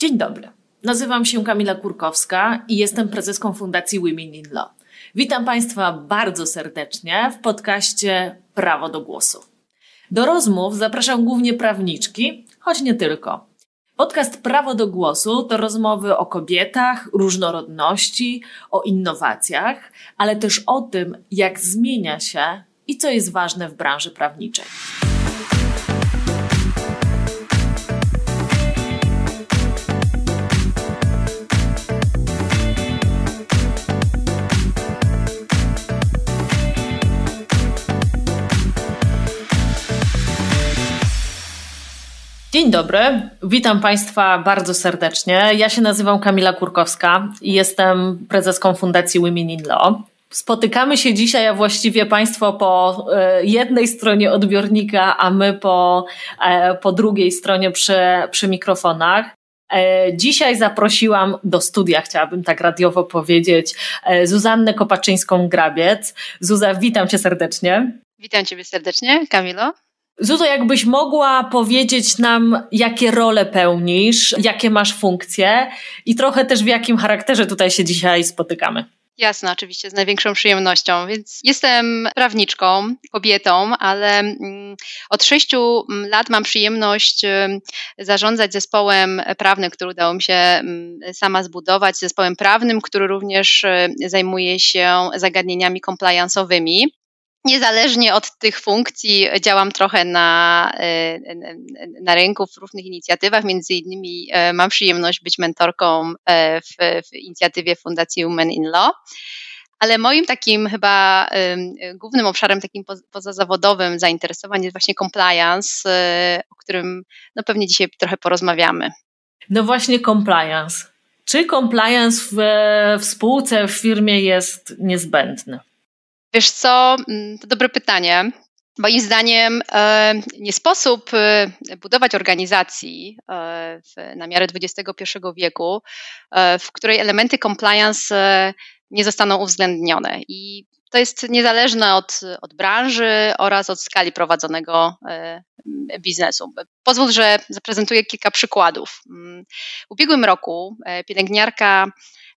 Dzień dobry. Nazywam się Kamila Kurkowska i jestem prezeską Fundacji Women in Law. Witam Państwa bardzo serdecznie w podcaście Prawo do Głosu. Do rozmów zapraszam głównie prawniczki, choć nie tylko. Podcast Prawo do Głosu to rozmowy o kobietach, różnorodności, o innowacjach, ale też o tym, jak zmienia się i co jest ważne w branży prawniczej. Dzień dobry, witam Państwa bardzo serdecznie. Ja się nazywam Kamila Kurkowska i jestem prezeską Fundacji Women in Law. Spotykamy się dzisiaj, a właściwie Państwo po e, jednej stronie odbiornika, a my po, e, po drugiej stronie przy, przy mikrofonach. E, dzisiaj zaprosiłam do studia, chciałabym tak radiowo powiedzieć, Zuzannę Kopaczyńską-Grabiec. Zuza, witam Cię serdecznie. Witam Ciebie serdecznie, Kamilo. Zuzo, jakbyś mogła powiedzieć nam, jakie role pełnisz, jakie masz funkcje i trochę też w jakim charakterze tutaj się dzisiaj spotykamy. Jasne, oczywiście, z największą przyjemnością. Więc jestem prawniczką, kobietą, ale mm, od sześciu mm, lat mam przyjemność zarządzać zespołem prawnym, który udało mi się mm, sama zbudować, zespołem prawnym, który również zajmuje się zagadnieniami compliance'owymi. Niezależnie od tych funkcji działam trochę na, e, na rynku w różnych inicjatywach. Między innymi e, mam przyjemność być mentorką e, w, w inicjatywie Fundacji Women in Law. Ale moim takim chyba głównym obszarem takim pozazawodowym zainteresowań jest właśnie compliance, o którym no pewnie dzisiaj trochę porozmawiamy. No właśnie compliance. Czy compliance w, w spółce, w firmie jest niezbędny? Wiesz co, mm, to dobre pytanie. Moim zdaniem e, nie sposób e, budować organizacji e, na miarę XXI wieku, w której elementy compliance nie zostaną uwzględnione. I to jest niezależne od, od branży oraz od skali prowadzonego biznesu. Pozwól, że zaprezentuję kilka przykładów. Mm, w ubiegłym roku pielęgniarka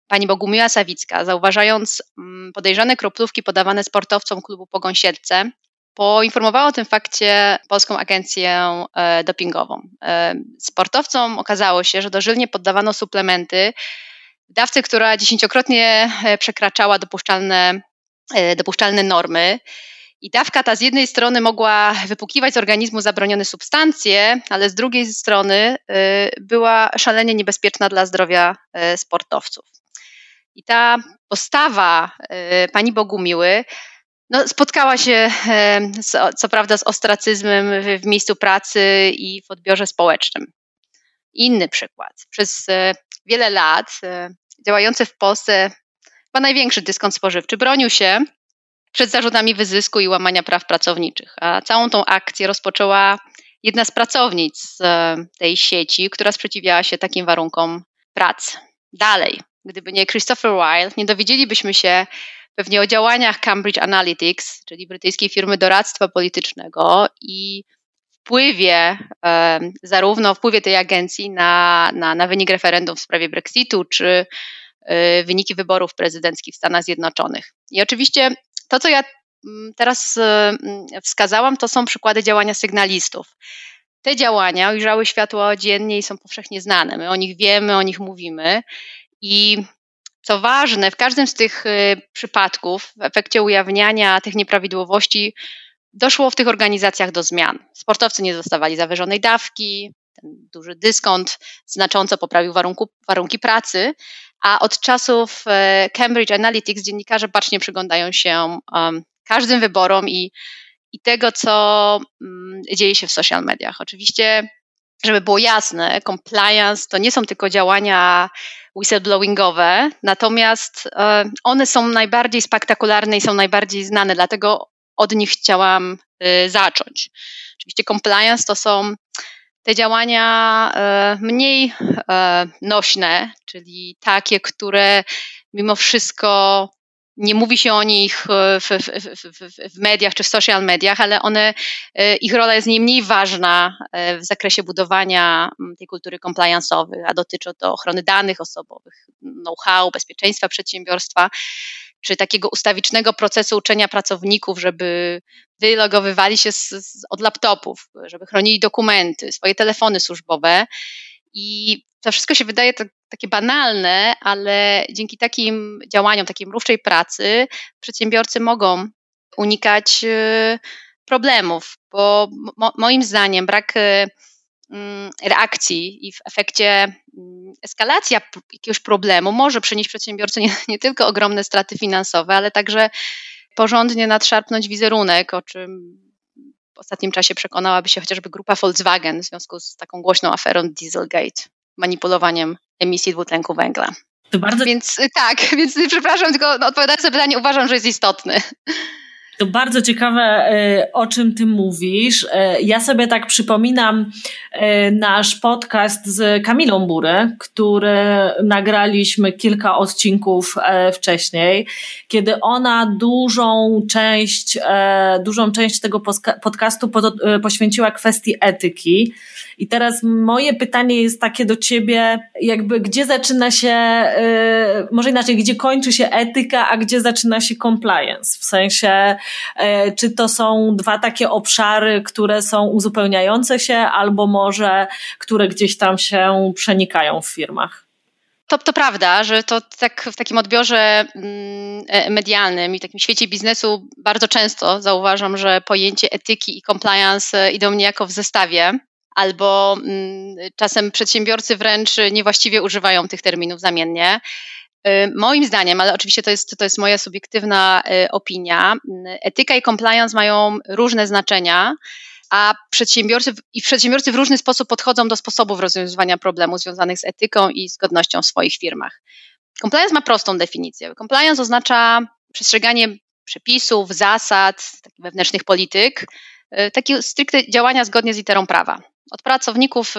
Pani Bogumiła Sawicka, zauważając mm, podejrzane kroplówki podawane sportowcom klubu Pogąsielce, poinformowała o tym fakcie Polską Agencję e, Dopingową. E, sportowcom okazało się, że dożylnie poddawano suplementy dawcy, która dziesięciokrotnie e, przekraczała dopuszczalne, dopuszczalne normy. I dawka ta z jednej strony mogła wypukiwać z organizmu zabronione substancje, ale z drugiej strony była szalenie niebezpieczna dla zdrowia sportowców. I ta postawa e, pani Bogumiły no, spotkała się co, co prawda z ostracyzmem w, w miejscu pracy i w odbiorze społecznym. Inny przykład. Przez e, wiele lat e, działający w Polsce chyba największy dyskont spożywczy bronił się przed zarzutami wyzysku i łamania praw pracowniczych. A całą tą akcję rozpoczęła jedna z pracownic tej sieci, która sprzeciwiała się takim warunkom pracy. Dalej, Gdyby nie Christopher Weil, nie dowiedzielibyśmy się pewnie o działaniach Cambridge Analytics, czyli brytyjskiej firmy doradztwa politycznego i wpływie, zarówno wpływie tej agencji na, na, na wynik referendum w sprawie Brexitu, czy e, wyniki wyborów prezydenckich w Stanach Zjednoczonych. I oczywiście to, co ja mm, teraz e, wskazałam, to są przykłady działania sygnalistów. Te działania ujrzały światło dziennie i są powszechnie znane. My o nich wiemy, o nich mówimy i co ważne, w każdym z tych y, przypadków, w efekcie ujawniania tych nieprawidłowości, doszło w tych organizacjach do zmian. Sportowcy nie dostawali zawyżonej dawki, ten duży dyskont znacząco poprawił warunku, warunki pracy, a od czasów y, Cambridge Analytics dziennikarze bacznie przyglądają się um, każdym wyborom i, i tego, co um, dzieje się w social mediach. Oczywiście żeby było jasne, compliance to nie są tylko działania whistleblowingowe, natomiast e, one są najbardziej spektakularne i są najbardziej znane, dlatego od nich chciałam e, zacząć. Oczywiście compliance to są te działania e, mniej nośne, czyli takie, które mimo wszystko nie mówi się o nich w, w, w, w, mediach czy w social mediach, ale one, ich rola jest nie mniej ważna w zakresie budowania tej kultury compliance'owej, a dotyczy to ochrony danych osobowych, know-how, bezpieczeństwa przedsiębiorstwa czy takiego ustawicznego procesu uczenia pracowników, żeby wylogowywali się z, z, od laptopów, żeby chronili dokumenty, swoje telefony służbowe. I to wszystko się wydaje tak, takie banalne, ale dzięki takim działaniom, takiej mrówczej pracy, przedsiębiorcy mogą unikać y, problemów, bo mo, moim zdaniem brak y, Mm, reakcji i w efekcie mm, eskalacja jakiegoś problemu może przynieść przedsiębiorcy nie, nie tylko ogromne straty finansowe, ale także porządnie nadszarpnąć wizerunek, o czym w ostatnim czasie przekonałaby się chociażby grupa Volkswagen w związku z taką głośną aferą Dieselgate, manipulowaniem emisji dwutlenku węgla. To bardzo... Więc tak, więc przepraszam, tylko no, odpowiadając na pytanie, uważam, że jest istotny. To bardzo ciekawe, e, o czym ty mówisz. E, ja sobie tak przypominam e, nasz podcast z Kamilą Bury, który nagraliśmy kilka odcinków wcześniej, kiedy ona dużą część, dużą część tego podcastu poświęciła kwestii etyki. I teraz moje pytanie jest takie do ciebie, jakby gdzie zaczyna się, może inaczej, gdzie kończy się etyka, a gdzie zaczyna się compliance? W sensie, czy to są dwa takie obszary, które są uzupełniające się, albo może które gdzieś tam się przenikają w firmach? To, to prawda, że to tak w takim odbiorze mm, e, medialnym i takim świecie biznesu bardzo często zauważam, że pojęcie etyki i compliance idą niejako w zestawie, albo mm, czasem przedsiębiorcy wręcz niewłaściwie używają tych terminów zamiennie. Y, moim zdaniem, ale oczywiście to jest, to jest moja subiektywna y, opinia, y, etyka i compliance mają różne znaczenia, a przedsiębiorcy i przedsiębiorcy w różny sposób podchodzą do sposobów rozwiązywania problemów związanych z etyką i zgodnością w swoich firmach. Compliance ma prostą definicję. Compliance oznacza przestrzeganie przepisów, zasad, wewnętrznych polityk, takie stricte działania zgodnie z literą prawa. Od pracowników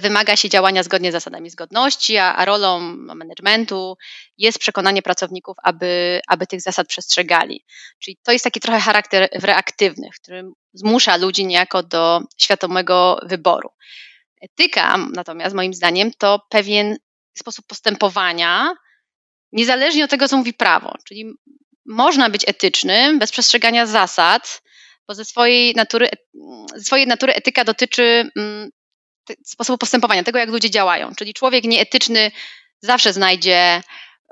wymaga się działania zgodnie z zasadami zgodności, a, a rolą managementu jest przekonanie pracowników, aby, aby tych zasad przestrzegali. Czyli to jest taki trochę charakter reaktywny, który zmusza ludzi niejako do świadomego wyboru. Etyka natomiast moim zdaniem to pewien sposób postępowania, niezależnie od tego, co mówi prawo. Czyli można być etycznym bez przestrzegania zasad, bo ze swojej natury, ze swojej natury etyka dotyczy mm, sposobu postępowania, tego jak ludzie działają. Czyli człowiek nieetyczny zawsze znajdzie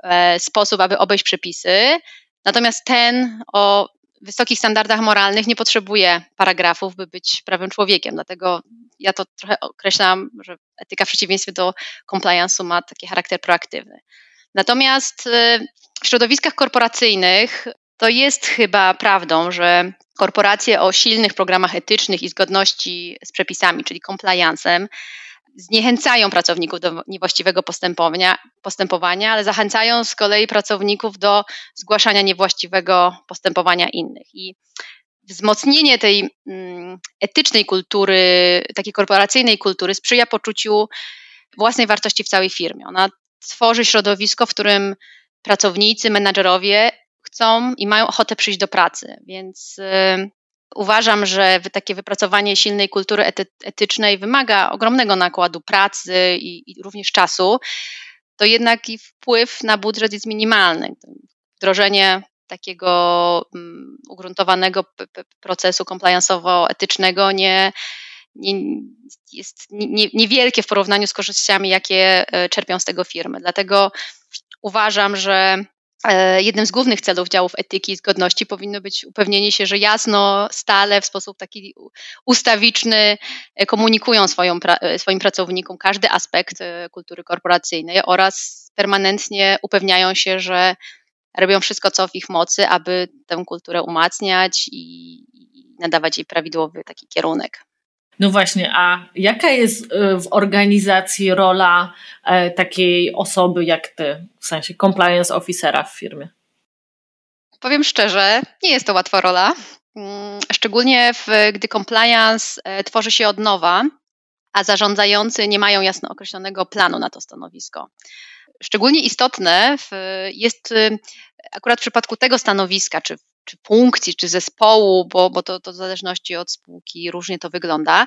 e, sposób, aby obejść przepisy, natomiast ten o wysokich standardach moralnych nie potrzebuje paragrafów, by być prawym człowiekiem. Dlatego ja to trochę określam, że etyka w przeciwieństwie do compliance'u ma taki charakter proaktywny. Natomiast e, w środowiskach korporacyjnych to jest chyba prawdą, że korporacje o silnych programach etycznych i zgodności z przepisami, czyli compliance'em, zniechęcają pracowników do niewłaściwego postępowania, postępowania, ale zachęcają z kolei pracowników do zgłaszania niewłaściwego postępowania innych. I wzmocnienie tej mm, etycznej kultury, takiej korporacyjnej kultury sprzyja poczuciu własnej wartości w całej firmie. Ona tworzy środowisko, w którym pracownicy, menadżerowie chcą i mają ochotę przyjść do pracy. Więc y, uważam, że takie wypracowanie silnej kultury ety etycznej wymaga ogromnego nakładu pracy i, i również czasu. To jednak i wpływ na budżet jest minimalny. Wdrożenie takiego um, ugruntowanego procesu compliance'owo-etycznego nie, nie, jest nie, niewielkie w porównaniu z korzyściami, jakie e, czerpią z tego firmy. Dlatego uważam, że jednym z głównych celów działów etyki i zgodności powinno być upewnienie się, że jasno, stale, w sposób taki ustawiczny e, komunikują swoją, e, swoim pracownikom każdy aspekt kultury korporacyjnej oraz permanentnie upewniają się, że robią wszystko, co w ich mocy, aby tę kulturę umacniać i nadawać jej prawidłowy taki kierunek. No właśnie, a jaka jest y, w organizacji rola e, takiej osoby jak ty, w sensie compliance officera w firmie? Powiem szczerze, nie jest to łatwa rola. Mm, szczególnie w, gdy compliance e, tworzy się od nowa, a zarządzający nie mają jasno określonego planu na to stanowisko. Szczególnie istotne jest y, akurat w przypadku tego stanowiska, czy, czy funkcji, czy zespołu, bo, bo to, to w zależności od spółki różnie to wygląda,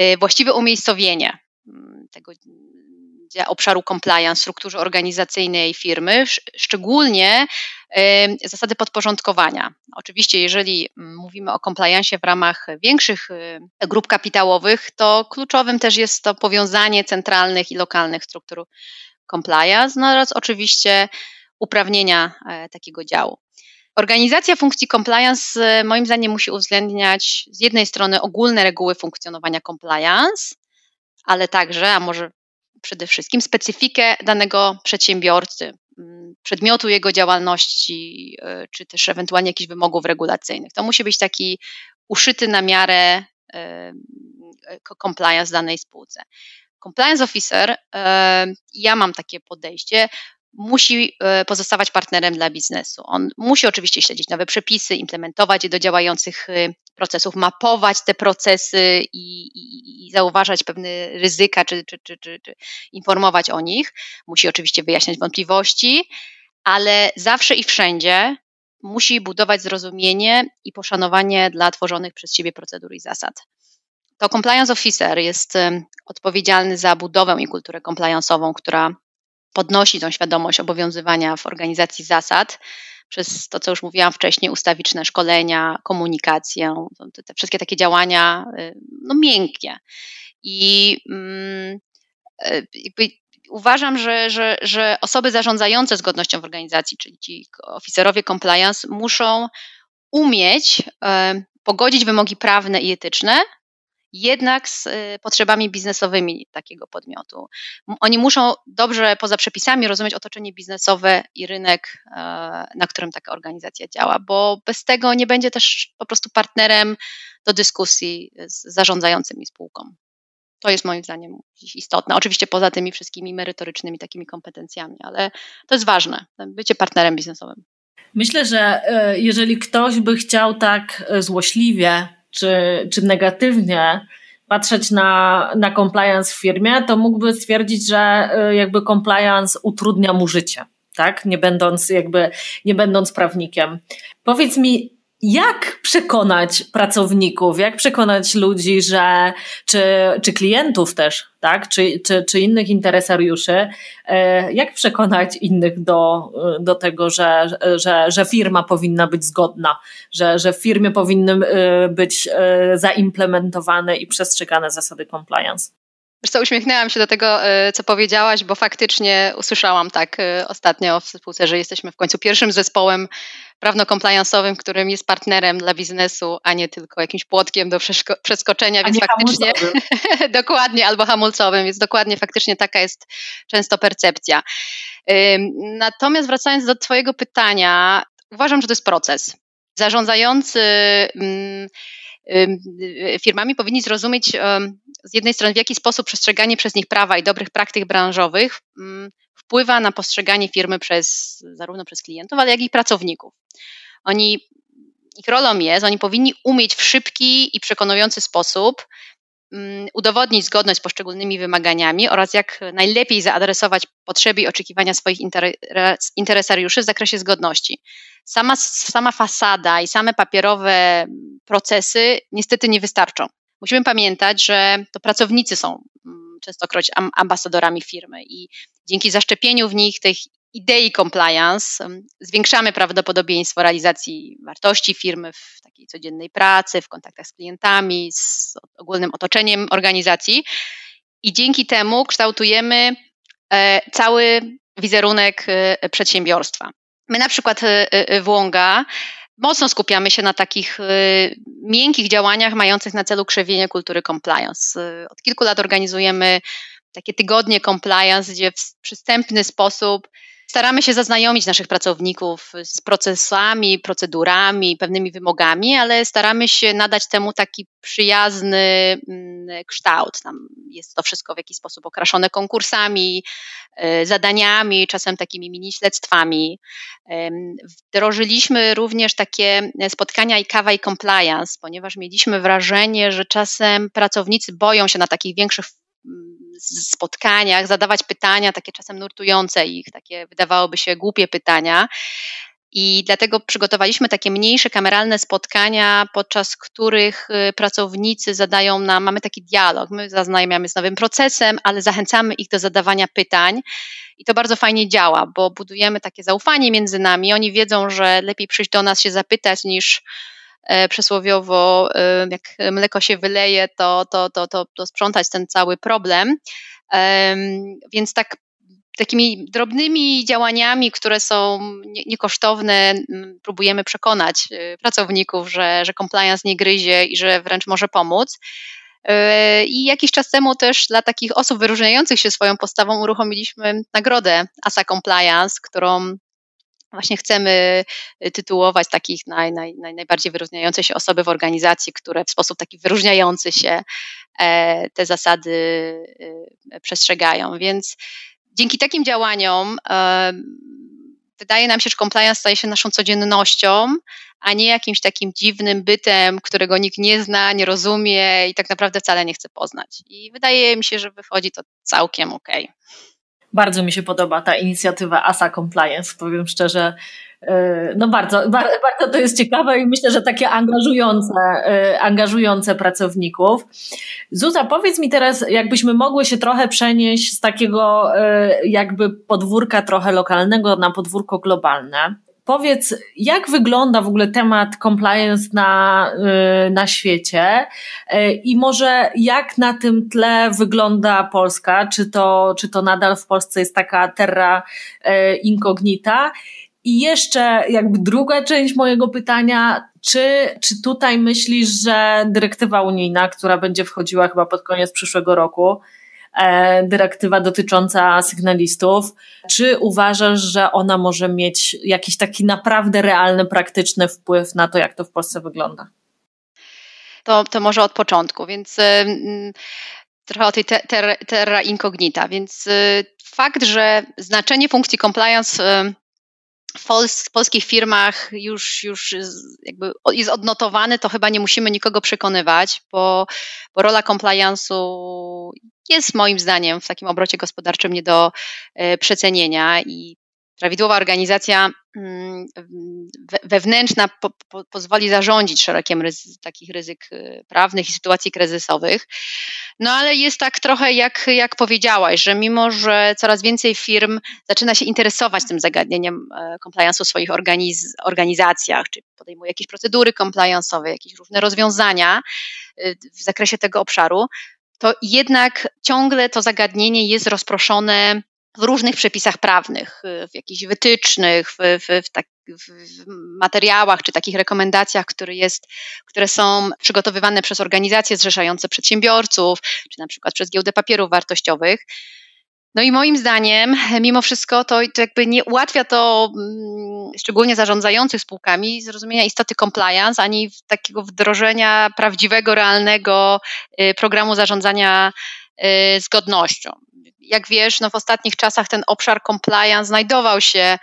y, właściwe umiejscowienie mm, tego obszaru compliance strukturze organizacyjnej firmy, szczególnie zasady podporządkowania. Oczywiście, jeżeli mm, mówimy o compliance w ramach większych y, grup kapitałowych, to kluczowym też jest to powiązanie centralnych i lokalnych struktur compliance, no oraz oczywiście uprawnienia takiego działu. Organizacja funkcji compliance e, moim zdaniem musi uwzględniać z jednej strony ogólne reguły funkcjonowania compliance, ale także, a może przede wszystkim specyfikę danego przedsiębiorcy, mm, przedmiotu jego działalności, e, czy też ewentualnie jakichś wymogów regulacyjnych. To musi być taki uszyty na miarę compliance danej spółce. Compliance officer, ja mam takie podejście, musi e, pozostawać partnerem dla biznesu. On musi oczywiście śledzić nowe przepisy, implementować je do działających e, procesów, mapować te procesy i, i, i zauważać pewne ryzyka, czy, czy, czy, czy, informować o nich. Musi oczywiście wyjaśniać wątpliwości, ale zawsze i wszędzie musi budować zrozumienie i poszanowanie dla tworzonych przez siebie procedur i zasad. To compliance officer jest e, odpowiedzialny za budowę i kulturę compliance'ową, która podnosi tą świadomość obowiązywania w organizacji zasad przez to, co już mówiłam wcześniej, ustawiczne szkolenia, komunikację, te wszystkie takie działania y, no, miękkie. I mm, y, uważam, że, że, że osoby zarządzające zgodnością w organizacji, czyli ci oficerowie compliance, muszą umieć y, pogodzić wymogi prawne i etyczne jednak z y, potrzebami biznesowymi takiego podmiotu. Oni muszą dobrze poza przepisami rozumieć otoczenie biznesowe i rynek, e, na którym taka organizacja działa, bo bez tego nie będzie też po prostu partnerem do dyskusji z zarządzającymi spółką. To jest moim zdaniem istotne. Oczywiście poza tymi wszystkimi merytorycznymi takimi kompetencjami, ale to jest ważne, bycie partnerem biznesowym. Myślę, że e, jeżeli ktoś by chciał tak e, złośliwie czy, czy negatywnie patrzeć na, na compliance w firmie, to mógłby stwierdzić, że y, jakby compliance utrudnia mu życie, tak? Nie będąc jakby, nie będąc prawnikiem. Powiedz mi, jak przekonać pracowników, jak przekonać ludzi, że, czy, czy klientów też, tak, czy, czy, czy innych interesariuszy, e, jak przekonać innych do, do tego, że, że, że firma powinna być zgodna, że, że w firmie powinny e, być e, zaimplementowane i przestrzegane zasady compliance? Wiesz co, uśmiechnęłam się do tego, co powiedziałaś, bo faktycznie usłyszałam tak ostatnio w spółce, że jesteśmy w końcu pierwszym zespołem prawno-compliance'owym, którym jest partnerem dla biznesu, a nie tylko jakimś płotkiem do przeskoczenia, a więc faktycznie dokładnie, albo hamulcowym, więc dokładnie faktycznie taka jest często percepcja. Natomiast wracając do Twojego pytania, uważam, że to jest proces. Zarządzający firmami powinni zrozumieć z jednej strony, w jaki sposób przestrzeganie przez nich prawa i dobrych praktyk branżowych wpływa na postrzeganie firmy przez, zarówno przez klientów, ale jak i pracowników. Oni, ich rolą jest, oni powinni umieć w szybki i przekonujący sposób udowodnić zgodność z poszczególnymi wymaganiami oraz jak najlepiej zaadresować potrzeby i oczekiwania swoich interesariuszy w zakresie zgodności. Sama, sama fasada i same papierowe procesy niestety nie wystarczą. Musimy pamiętać, że to pracownicy są mm, częstokroć ambasadorami firmy i dzięki zaszczepieniu w nich tych idei compliance zwiększamy prawdopodobieństwo realizacji wartości firmy w takiej codziennej pracy, w kontaktach z klientami, z ogólnym otoczeniem organizacji i dzięki temu kształtujemy e, cały wizerunek e, przedsiębiorstwa. My na przykład e, w Łąga mocno skupiamy się na takich miękkich działaniach mających na celu krzewienie kultury compliance. Od kilku lat organizujemy takie tygodnie compliance, gdzie w przystępny sposób staramy się zaznajomić naszych pracowników z procesami, procedurami, pewnymi wymogami, ale staramy się nadać temu taki przyjazny mm, kształt. Tam jest to wszystko w jakiś sposób okraszone konkursami, e, zadaniami, czasem takimi mini śledztwami. Wdrożyliśmy również takie spotkania i kawa i compliance, ponieważ mieliśmy wrażenie, że czasem pracownicy boją się na takich większych spotkaniach zadawać pytania, takie czasem nurtujące ich, takie wydawałoby się głupie pytania. I dlatego przygotowaliśmy takie mniejsze kameralne spotkania, podczas których y, pracownicy zadają nam, mamy taki dialog, my zaznajamiamy z nowym procesem, ale zachęcamy ich do zadawania pytań. I to bardzo fajnie działa, bo budujemy takie zaufanie między nami. Oni wiedzą, że lepiej przyjść do nas się zapytać niż przysłowiowo, e, jak mleko się wyleje, to, to, to, to, to sprzątać ten cały problem. Więc tak takimi drobnymi działaniami, które są niekosztowne, próbujemy przekonać y, pracowników, że, że compliance nie gryzie i że wręcz może pomóc. I jakiś czas temu też dla takich osób wyróżniających się swoją postawą uruchomiliśmy nagrodę ASA Compliance, którą właśnie chcemy tytułować takich naj, naj, naj, najbardziej wyróżniające się osoby w organizacji, które w sposób taki wyróżniający się e, te zasady y, przestrzegają. Więc dzięki takim działaniom e, wydaje nam się, że compliance staje się naszą codziennością, a nie jakimś takim dziwnym bytem, którego nikt nie zna, nie rozumie i tak naprawdę wcale nie chce poznać. I wydaje mi się, że wychodzi to całkiem ok. Bardzo mi się podoba ta inicjatywa ASA Compliance, powiem szczerze. E, no bardzo, bardzo to jest ciekawe i myślę, że takie angażujące, e, angażujące pracowników. Zuza, powiedz mi teraz, jakbyśmy mogły się trochę przenieść z takiego e, jakby podwórka trochę lokalnego na podwórko globalne. Powiedz, jak wygląda w ogóle temat compliance na, na świecie i może jak na tym tle wygląda Polska? Czy to, czy to nadal w Polsce jest taka terra incognita? I jeszcze jakby druga część mojego pytania, czy, czy tutaj myślisz, że dyrektywa unijna, która będzie wchodziła chyba pod koniec przyszłego roku, dyrektywa dotycząca sygnalistów, czy uważasz, że ona może mieć jakiś taki naprawdę realny, praktyczny wpływ na to, jak to w Polsce wygląda? To, to może od początku, więc trochę o tej ter, terra incognita, więc y, fakt, że znaczenie funkcji compliance w, polskich firmach już, już jakby jest odnotowany, to chyba nie musimy nikogo przekonywać, bo, bo rola compliance'u jest moim zdaniem w takim obrocie gospodarczym nie do e, przecenienia i prawidłowa organizacja mm, wewnętrzna po, po, pozwoli zarządzić szerokiem ryzy, takich ryzyk e, prawnych i sytuacji kryzysowych. No ale jest tak trochę jak, jak powiedziałaś, że mimo, że coraz więcej firm zaczyna się interesować tym zagadnieniem e, compliance'u w swoich organiz organizacjach, czy podejmuje jakieś procedury compliance'owe, jakieś różne rozwiązania e, w zakresie tego obszaru, to jednak ciągle to zagadnienie jest rozproszone w różnych przepisach prawnych, y, w jakichś wytycznych, w, w, w, tak, w, materiałach czy takich rekomendacjach, które, jest, które są przygotowywane przez organizacje zrzeszające przedsiębiorców, czy na przykład przez giełdę papierów wartościowych. No i moim zdaniem, mimo wszystko, to, to jakby nie ułatwia to mm, szczególnie zarządzających spółkami zrozumienia istoty compliance, ani takiego wdrożenia prawdziwego, realnego y, programu zarządzania y, zgodnością jak wiesz, no w ostatnich czasach ten obszar compliance znajdował się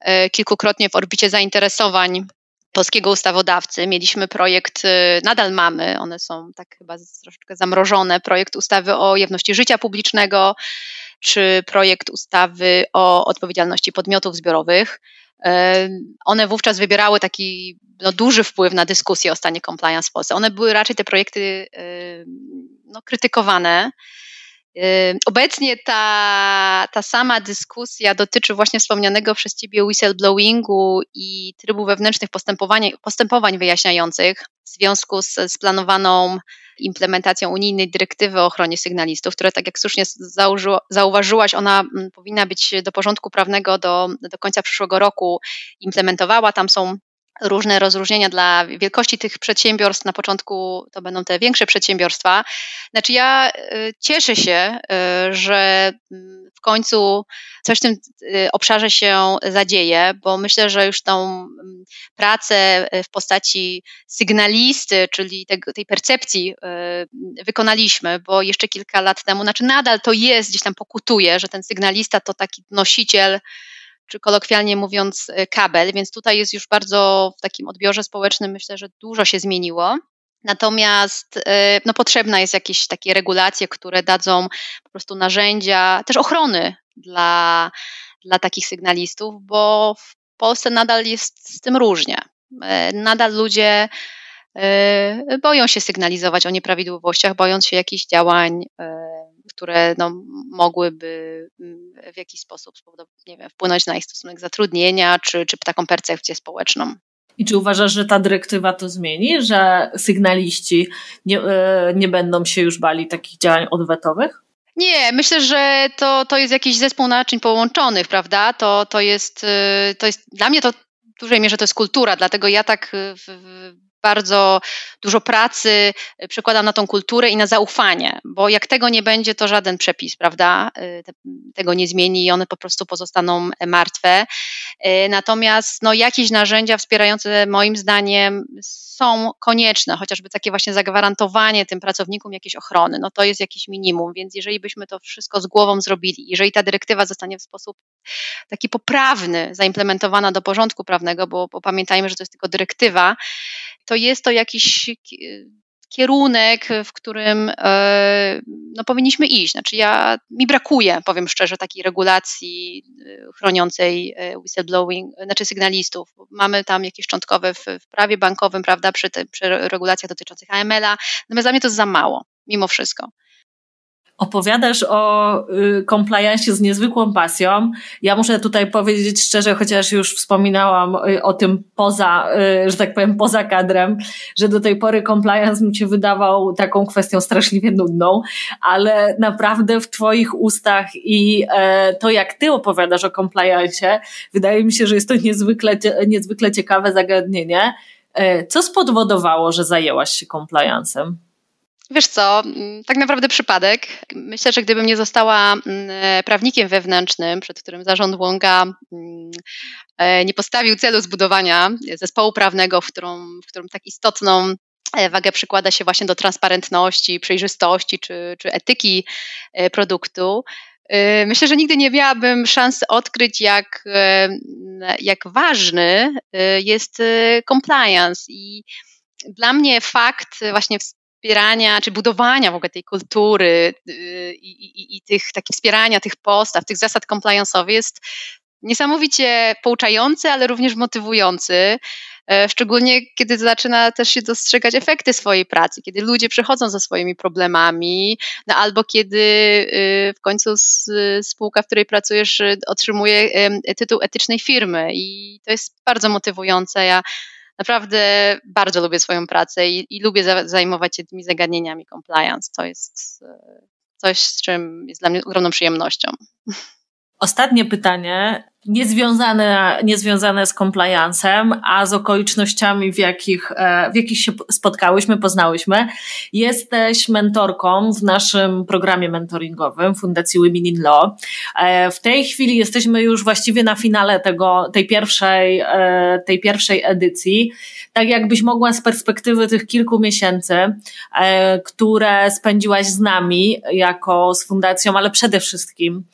e, kilkukrotnie w orbicie zainteresowań polskiego ustawodawcy. Mieliśmy projekt, e, nadal mamy, one są tak chyba troszeczkę zamrożone, projekt ustawy o jawności życia publicznego, czy projekt ustawy o odpowiedzialności podmiotów zbiorowych. E, one wówczas wybierały taki no, duży wpływ na dyskusję o stanie compliance w Polsce. One były raczej te projekty no, krytykowane. Obecnie ta, ta sama dyskusja dotyczy właśnie wspomnianego przez Ciebie whistleblowingu i trybu wewnętrznych postępowań, postępowań wyjaśniających w związku z, z planowaną implementacją unijnej dyrektywy o ochronie sygnalistów, która, tak jak słusznie zauważyłaś, ona mm, powinna być do porządku prawnego do, do końca przyszłego roku implementowała. Tam są różne rozróżnienia dla wielkości tych przedsiębiorstw. Na początku to będą te większe przedsiębiorstwa. Znaczy, ja y, cieszę się, y, że mm, w końcu coś w tym y, obszarze się zadzieje, bo myślę, że już tą mm, pracę w postaci sygnalisty, czyli tej percepcji wykonaliśmy, bo jeszcze kilka lat temu, znaczy nadal to jest, gdzieś tam pokutuje, że ten sygnalista to taki nosiciel czy kolokwialnie mówiąc y, kabel, więc tutaj jest już bardzo w takim odbiorze społecznym myślę, że dużo się zmieniło. Natomiast y, no, potrzebna jest jakieś takie regulacje, które dadzą po prostu narzędzia, też ochrony dla, dla takich sygnalistów, bo Polsce nadal jest z tym różnie. Nadal ludzie boją się sygnalizować o nieprawidłowościach, bojąc się jakichś działań, które no, mogłyby mm, w jakiś sposób nie wiem, wpłynąć na ich stosunek zatrudnienia czy, czy taką percepcję społeczną. I czy uważasz, że ta dyrektywa to zmieni, że sygnaliści nie, e, nie będą się już bali takich działań odwetowych? Nie, myślę, że to, to jest jakiś zespół naczyń połączonych, prawda? To, to, jest, e, to jest, dla mnie to w dużej mierze to jest kultura, dlatego ja tak w, w bardzo dużo pracy y, przekładam na tą kulturę i na zaufanie, bo jak tego nie będzie, to żaden przepis, prawda, y, tego nie zmieni i one po prostu pozostaną martwe. Y, natomiast no, jakieś narzędzia wspierające moim zdaniem są konieczne, chociażby takie właśnie zagwarantowanie tym pracownikom jakiejś ochrony, no to jest jakiś minimum, więc jeżeli byśmy to wszystko z głową zrobili, jeżeli ta dyrektywa zostanie w sposób taki poprawny zaimplementowana do porządku prawnego, bo, bo pamiętajmy, że to jest tylko dyrektywa, to jest to jakiś kierunek, w którym e, no, powinniśmy iść. Znaczy ja, mi brakuje, powiem szczerze, takiej regulacji e, chroniącej e, whistleblowing, znaczy sygnalistów. Mamy tam jakieś szczątkowe w, w prawie bankowym, prawda, przy, te, przy regulacjach dotyczących AML-a, natomiast dla mnie to jest za mało, mimo wszystko opowiadasz o y, z niezwykłą pasją. Ja muszę tutaj powiedzieć szczerze, chociaż już wspominałam y, o tym poza, y, że tak powiem, poza kadrem, że do tej pory compliance mi się wydawał taką kwestią straszliwie nudną, ale naprawdę w Twoich ustach i e, to, jak Ty opowiadasz o compliance, wydaje mi się, że jest to niezwykle, niezwykle ciekawe zagadnienie. E, co spowodowało, że zajęłaś się compliance'em? Wiesz co, mm, tak naprawdę przypadek. Myślę, że gdybym nie została mm, e, prawnikiem wewnętrznym, przed którym zarząd Łąga mm, e, nie postawił celu zbudowania zespołu prawnego, w którym, w którym tak istotną e, wagę przykłada się właśnie do transparentności, przejrzystości czy, czy etyki produktu, Myślę, że nigdy nie miałabym szansy odkryć, jak, jak ważny jest compliance. I dla mnie fakt właśnie wspierania, czy budowania w ogóle tej kultury y, i, i, i tych takich wspierania tych postaw, tych zasad compliance'owych jest niesamowicie pouczający, ale również motywujący. E, szczególnie kiedy zaczyna też się dostrzegać efekty swojej pracy, kiedy ludzie przychodzą ze swoimi problemami, no albo kiedy y, w końcu spółka, w której pracujesz, y, otrzymuje tytuł etycznej firmy. I to jest bardzo motywujące. Ja naprawdę bardzo lubię swoją pracę i, i lubię za, zajmować się tymi zagadnieniami compliance. To jest e, coś, z czym jest dla mnie ogromną przyjemnością. Ostatnie pytanie, niezwiązane, niezwiązane z compliance'em, a z okolicznościami, w jakich, e, w jakich się spotkałyśmy, poznałyśmy. Jesteś mentorką w naszym programie mentoringowym Fundacji Women in Law. E, w tej chwili jesteśmy już właściwie na finale tego, tej pierwszej, e, tej pierwszej edycji. Tak jakbyś mogła z perspektywy tych kilku miesięcy, które spędziłaś z nami jako z fundacją, ale przede wszystkim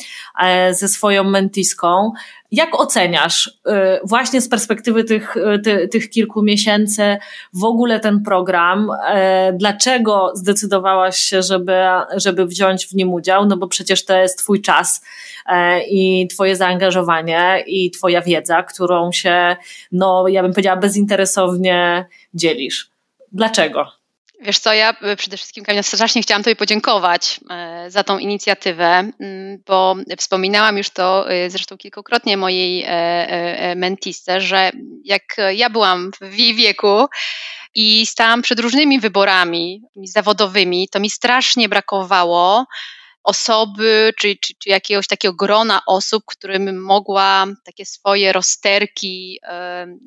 ze swoją mentiską, jak oceniasz y, właśnie z perspektywy tych, y, ty, tych kilku miesięcy w ogóle ten program? Y, dlaczego zdecydowałaś się, żeby, żeby wziąć w nim udział? No bo przecież to jest Twój czas i Twoje zaangażowanie i Twoja wiedza, którą się, no ja bym powiedziała, bezinteresownie dzielisz. Dlaczego? Wiesz co, ja e, przede wszystkim Kamila strasznie chciałam Tobie podziękować e, za tą inicjatywę, mm, bo wspominałam już to e, zresztą kilkukrotnie mojej mentisce, że jak ja byłam w jej wieku i stałam przed różnymi wyborami zawodowymi, to mi strasznie brakowało osoby, czy, czy, czy jakiegoś takiego grona osób, którym mogła takie swoje rozterki,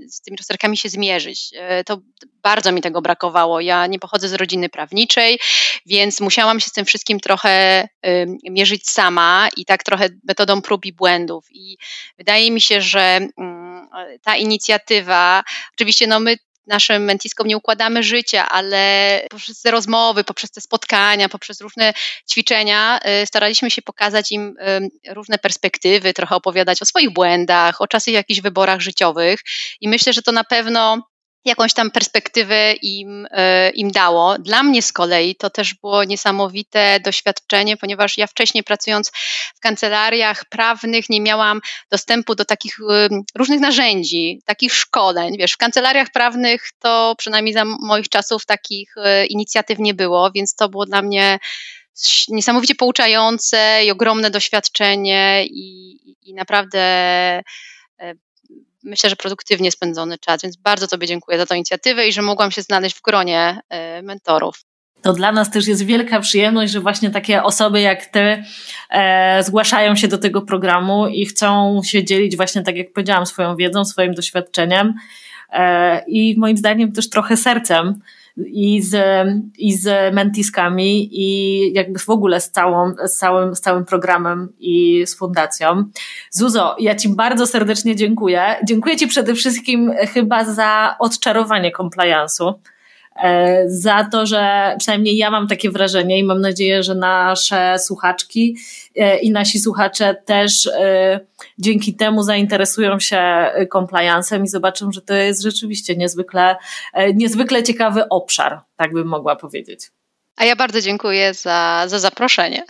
z tymi rozterkami się zmierzyć. E, to bardzo mi tego brakowało. Ja nie pochodzę z rodziny prawniczej, więc musiałam się z tym wszystkim trochę mierzyć sama i tak trochę metodą prób i błędów. I wydaje mi się, że mm, ta inicjatywa, oczywiście no my naszym mentiskom nie układamy życia, ale poprzez te rozmowy, poprzez te spotkania, poprzez różne ćwiczenia y, staraliśmy się pokazać im y, różne perspektywy, trochę opowiadać o swoich błędach, o czasach jakichś wyborach życiowych. I myślę, że to na pewno jakąś tam perspektywę im, e, im dało. Dla mnie z kolei to też było niesamowite doświadczenie, ponieważ ja wcześniej pracując w kancelariach prawnych nie miałam dostępu do takich różnych narzędzi, takich szkoleń. Wiesz, w kancelariach prawnych to przynajmniej za moich czasów takich e, inicjatyw nie było, więc to było dla mnie niesamowicie pouczające i ogromne doświadczenie i, i naprawdę e, myślę, że produktywnie spędzony czas, więc bardzo Tobie dziękuję za tę inicjatywę i że mogłam się znaleźć w gronie e, mentorów. To dla nas też jest wielka przyjemność, że właśnie takie osoby jak Ty e, zgłaszają się do tego programu i chcą się dzielić właśnie, tak jak powiedziałam, swoją wiedzą, swoim doświadczeniem e, i moim zdaniem też trochę sercem i z, i z mentiskami i jakby w ogóle z, całą, z, całym, z całym programem i z fundacją. Zuzo, ja Ci bardzo serdecznie dziękuję. Dziękuję Ci przede wszystkim chyba za odczarowanie compliance'u za to, że przynajmniej ja mam takie wrażenie i mam nadzieję, że nasze słuchaczki e, i nasi słuchacze też e, dzięki temu zainteresują się compliance'em i zobaczą, że to jest rzeczywiście niezwykle, niezwykle ciekawy obszar, tak bym mogła powiedzieć. A ja bardzo dziękuję za, za zaproszenie.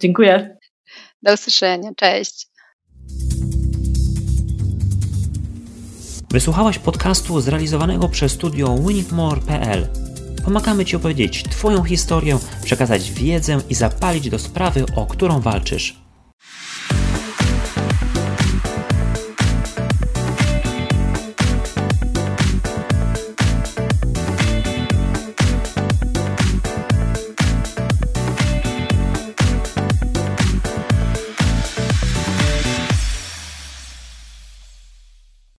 Dziękuję. Do usłyszenia. Cześć. Wysłuchałaś podcastu zrealizowanego przez studio winningmore.pl. Pomagamy Ci opowiedzieć Twoją historię, przekazać wiedzę i zapalić do sprawy, o którą walczysz.